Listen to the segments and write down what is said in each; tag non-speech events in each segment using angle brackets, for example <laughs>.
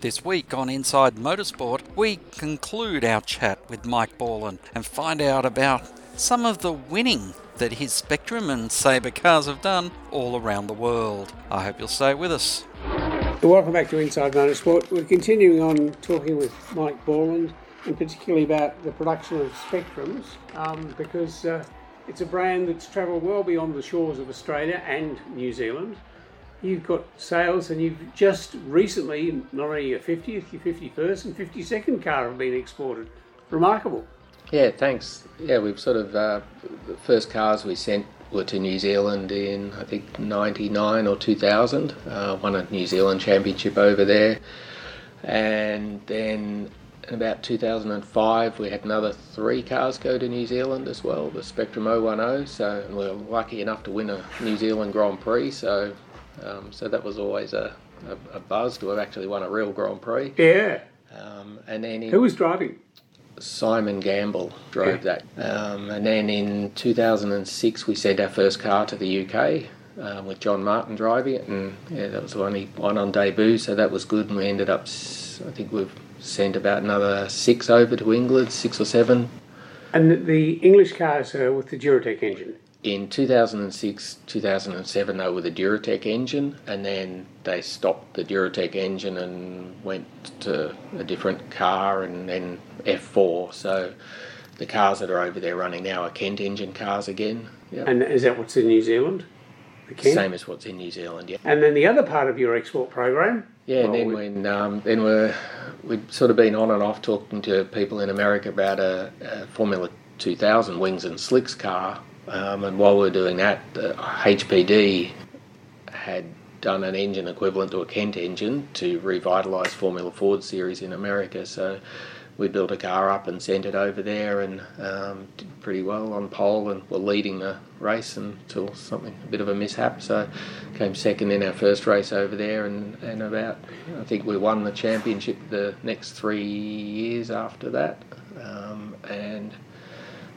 This week on Inside Motorsport, we conclude our chat with Mike Borland and find out about some of the winning that his Spectrum and Sabre cars have done all around the world. I hope you'll stay with us. Welcome back to Inside Motorsport. We're continuing on talking with Mike Borland and particularly about the production of Spectrums um, because uh, it's a brand that's travelled well beyond the shores of Australia and New Zealand. You've got sales and you've just recently, not only your 50th, your 51st and 52nd car have been exported. Remarkable. Yeah, thanks. Yeah, we've sort of, uh, the first cars we sent were to New Zealand in, I think, 99 or 2000. Uh, won a New Zealand championship over there. And then in about 2005, we had another three cars go to New Zealand as well, the Spectrum 010. So we were lucky enough to win a New Zealand Grand Prix. So, um, so that was always a, a, a, buzz to have actually won a real Grand Prix. Yeah. Um, and then in, who was driving? Simon Gamble drove that. Um, and then in 2006, we sent our first car to the UK um, with John Martin driving it, and yeah, that was only one on debut, so that was good. And we ended up, I think we've sent about another six over to England, six or seven. And the English cars with the Duratec engine? In 2006, 2007, they were the Duratec engine, and then they stopped the Duratec engine and went to a different car, and then F4. So the cars that are over there running now are Kent engine cars again. Yep. And is that what's in New Zealand? The Same as what's in New Zealand, yeah. And then the other part of your export program? Yeah, and then when um, then we're we'd sort of been on and off talking to people in America about a, a Formula 2000 wings and slicks car, um, and while we were doing that, the HPD had done an engine equivalent to a Kent engine to revitalise Formula Ford series in America. So we built a car up and sent it over there and um, did pretty well on pole and were leading the race until something a bit of a mishap. So came second in our first race over there and, and about I think we won the championship the next three years after that. Um, and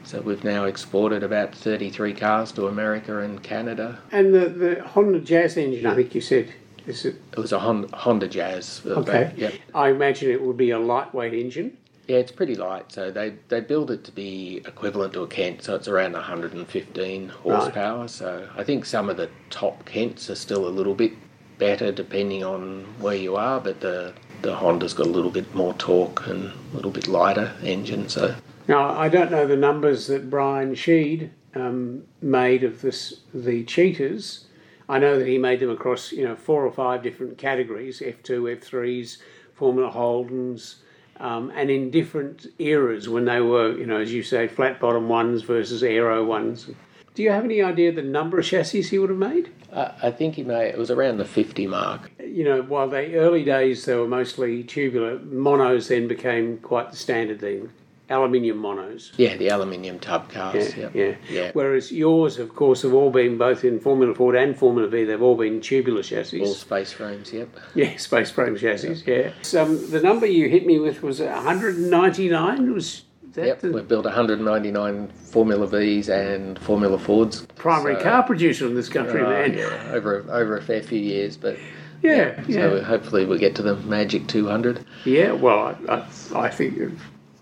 so we've now exported about 33 cars to America and Canada. And the, the Honda Jazz engine, I think you said, is it? It was a Honda Jazz. Uh, okay. Yep. I imagine it would be a lightweight engine. Yeah, it's pretty light. So they they build it to be equivalent to a Kent, so it's around 115 horsepower. Right. So I think some of the top Kents are still a little bit better depending on where you are, but the the Honda's got a little bit more torque and a little bit lighter engine. So now I don't know the numbers that Brian Shead um, made of this the cheetahs. I know that he made them across you know four or five different categories: F2, F3s, Formula Holdens um, and in different eras when they were, you know, as you say, flat bottom ones versus aero ones. Do you have any idea the number of chassis he would have made? Uh, I think he made it was around the 50 mark. You know, while the early days they were mostly tubular, monos then became quite the standard thing aluminium monos. Yeah, the aluminium tub cars. Yeah, yeah, yeah. Whereas yours, of course, have all been both in Formula Ford and Formula V. They've all been tubular chassis. All space frames. Yep. Yeah, <laughs> space frame chassis. Yeah. yeah. So, um, the number you hit me with was 199. Was yep, the... we've built 199 Formula Vs and Formula Fords. Primary so, car producer in this country, uh, man. Yeah, over over a fair few years, but yeah, yeah. So hopefully we'll get to the magic 200. Yeah, well, I, I, I think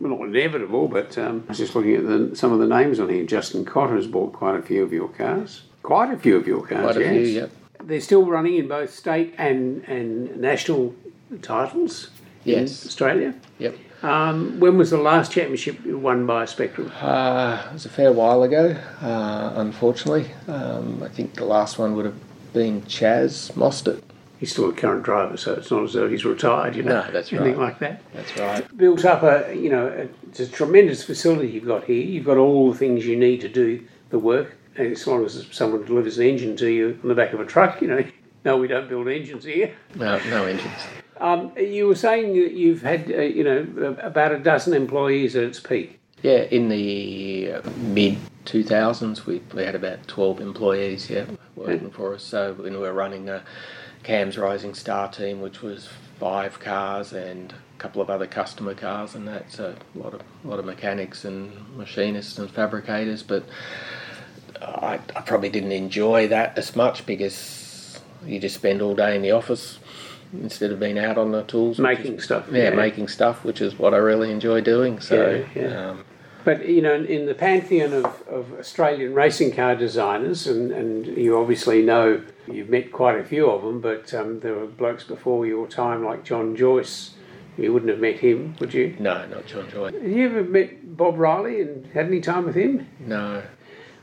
well, not inevitable, but um, I was just looking at the, some of the names on here. Justin Cotter has bought quite a few of your cars. Quite a few of your cars, Quite a yes. few, yep. They're still running in both state and, and national titles yes. in Australia. Yep. Um, when was the last championship won by Spectrum? Uh, it was a fair while ago, uh, unfortunately. Um, I think the last one would have been Chaz Mostert he's still a current driver, so it's not as though he's retired, you know. No, that's anything right. like that. That's right. Built up a, you know, a, it's a tremendous facility you've got here. You've got all the things you need to do the work. As long as someone delivers an engine to you on the back of a truck, you know. <laughs> No, we don't build engines here. No, no engines. Um, you were saying that you've had, uh, you know, about a dozen employees at its peak. Yeah, in the uh, mid 2000s, we, we had about 12 employees, yeah, working for us. So when we were running a CAMS Rising Star team, which was five cars and a couple of other customer cars, and that's a lot of a lot of mechanics and machinists and fabricators. But I, I probably didn't enjoy that as much because you just spend all day in the office instead of being out on the tools. Making is, stuff. Yeah, yeah, making stuff, which is what I really enjoy doing. So, yeah, yeah. Um, but you know, in the pantheon of, of Australian racing car designers, and, and you obviously know you've met quite a few of them, but um, there were blokes before your time like John Joyce. You wouldn't have met him, would you? No, not John Joyce. Have you ever met Bob Riley and had any time with him? No.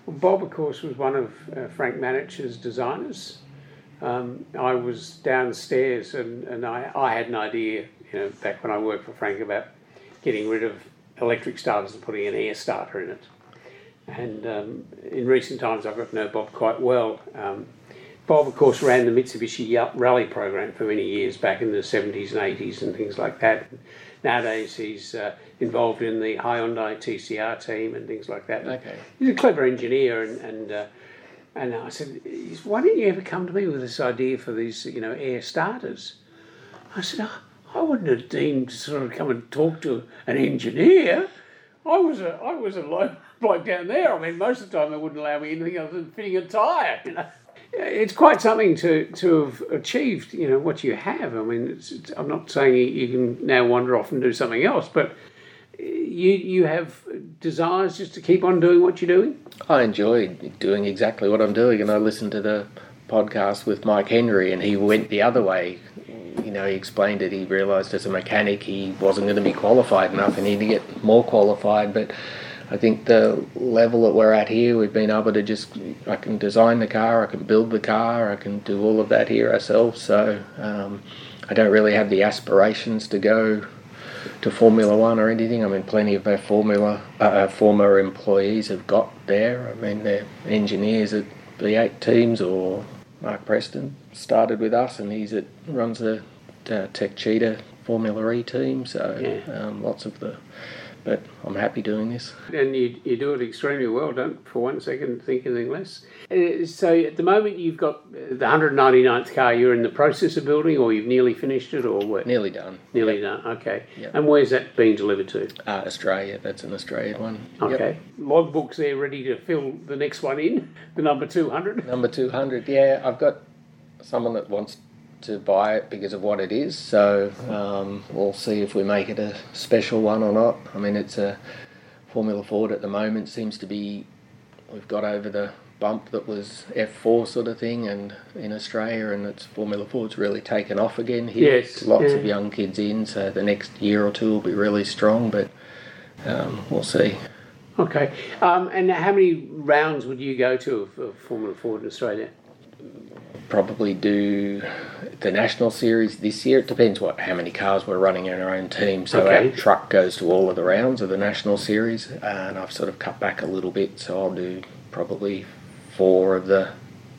Well, Bob, of course, was one of uh, Frank Matich's designers. Um, I was downstairs and, and I, I had an idea, you know, back when I worked for Frank about getting rid of electric starters and putting an air starter in it. And um, in recent times, I've got to know Bob quite well. Um, Bob, of course, ran the Mitsubishi Rally program for many years back in the 70s and 80s and things like that. Nowadays, he's uh, involved in the Hyundai TCR team and things like that. Okay. He's a clever engineer, and and, uh, and I said, "Why didn't you ever come to me with this idea for these, you know, air starters?" I said, oh, I wouldn't have deemed to sort of come and talk to an engineer. I was a I was a low <laughs> bloke down there. I mean, most of the time they wouldn't allow me anything other than fitting a tyre. You know, it's quite something to to have achieved. You know what you have. I mean, it's, it's, I'm not saying you can now wander off and do something else, but eh, you you have desires just to keep on doing what you're doing. I enjoy doing exactly what I'm doing, and I listen to the podcast with Mike Henry, and he went the other way you know, he explained it. He realised as a mechanic he wasn't going to be qualified enough, and he needed to get more qualified. But I think the level that we're at here, we've been able to just I can design the car, I can build the car, I can do all of that here ourselves. So um, I don't really have the aspirations to go to Formula One or anything. I mean, plenty of our Formula uh, former employees have got there. I mean, they're engineers at V8 teams or Mark Preston started with us, and he's at runs the uh, Techeetah Formula E team. So yeah. um, lots of the. But I'm happy doing this. And you, you do it extremely well. Don't for one second think anything less. Uh, so at the moment you've got the 199th car. You're in the process of building, or you've nearly finished it, or what? Nearly done. Nearly yep. done. Okay. Yep. And where's that being delivered to? Uh, Australia. That's an Australian one. Okay. Yep. Logbooks there ready to fill the next one in. The number 200. Number 200. Yeah, I've got someone that wants to buy it because of what it is. So um, we'll see if we make it a special one or not. I mean, it's a Formula Ford at the moment seems to be we've got over the bump that was F4 sort of thing, and in Australia, and it's Formula Ford's really taken off again here. Yes, lots yeah. of young kids in, so the next year or two will be really strong, but um, we'll see. Okay, um, and how many rounds would you go to of, of Formula Ford in Australia? probably do the national series this year. It depends what how many cars we're running in our own team. So okay. our truck goes to all of the rounds of the national series, and I've sort of cut back a little bit. So I'll do probably four of the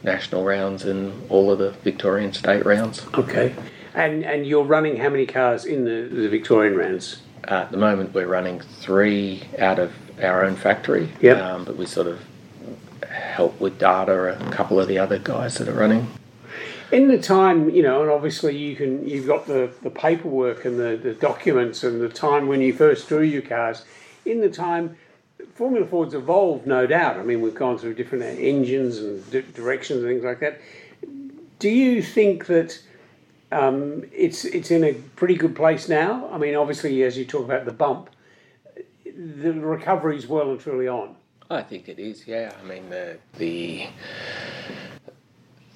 national rounds and all of the Victorian state rounds. Okay, and and you're running how many cars in the, the Victorian rounds? Uh, at the moment, we're running three out of our own factory. Yeah. Um, but we sort of help with data a couple of the other guys that are running. In the time, you know, and obviously you can, you've got the, the paperwork and the, the documents and the time when you first drew your cars. In the time, Formula Ford's evolved, no doubt. I mean, we've gone through different engines and di- directions and things like that. Do you think that um, it's it's in a pretty good place now? I mean, obviously, as you talk about the bump, the recovery is well and truly on. I think it is. Yeah, I mean the the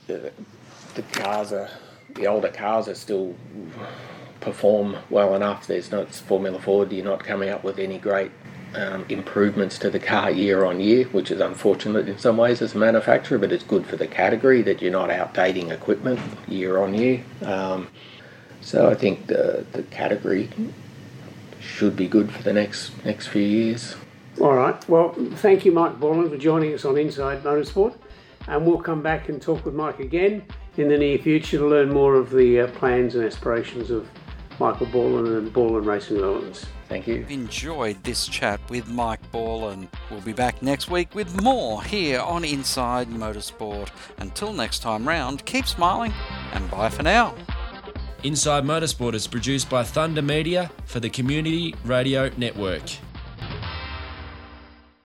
the, the cars are the older cars are still perform well enough. There's not Formula Ford. You're not coming up with any great um, improvements to the car year on year, which is unfortunate in some ways as a manufacturer, but it's good for the category that you're not outdating equipment year on year. Um, so I think the the category should be good for the next next few years. All right. Well, thank you, Mike Borland, for joining us on Inside Motorsport. And we'll come back and talk with Mike again in the near future to learn more of the uh, plans and aspirations of Michael Borland and Borland Racing Developments. Thank you. Enjoyed this chat with Mike Borland. We'll be back next week with more here on Inside Motorsport. Until next time round, keep smiling and bye for now. Inside Motorsport is produced by Thunder Media for the Community Radio Network.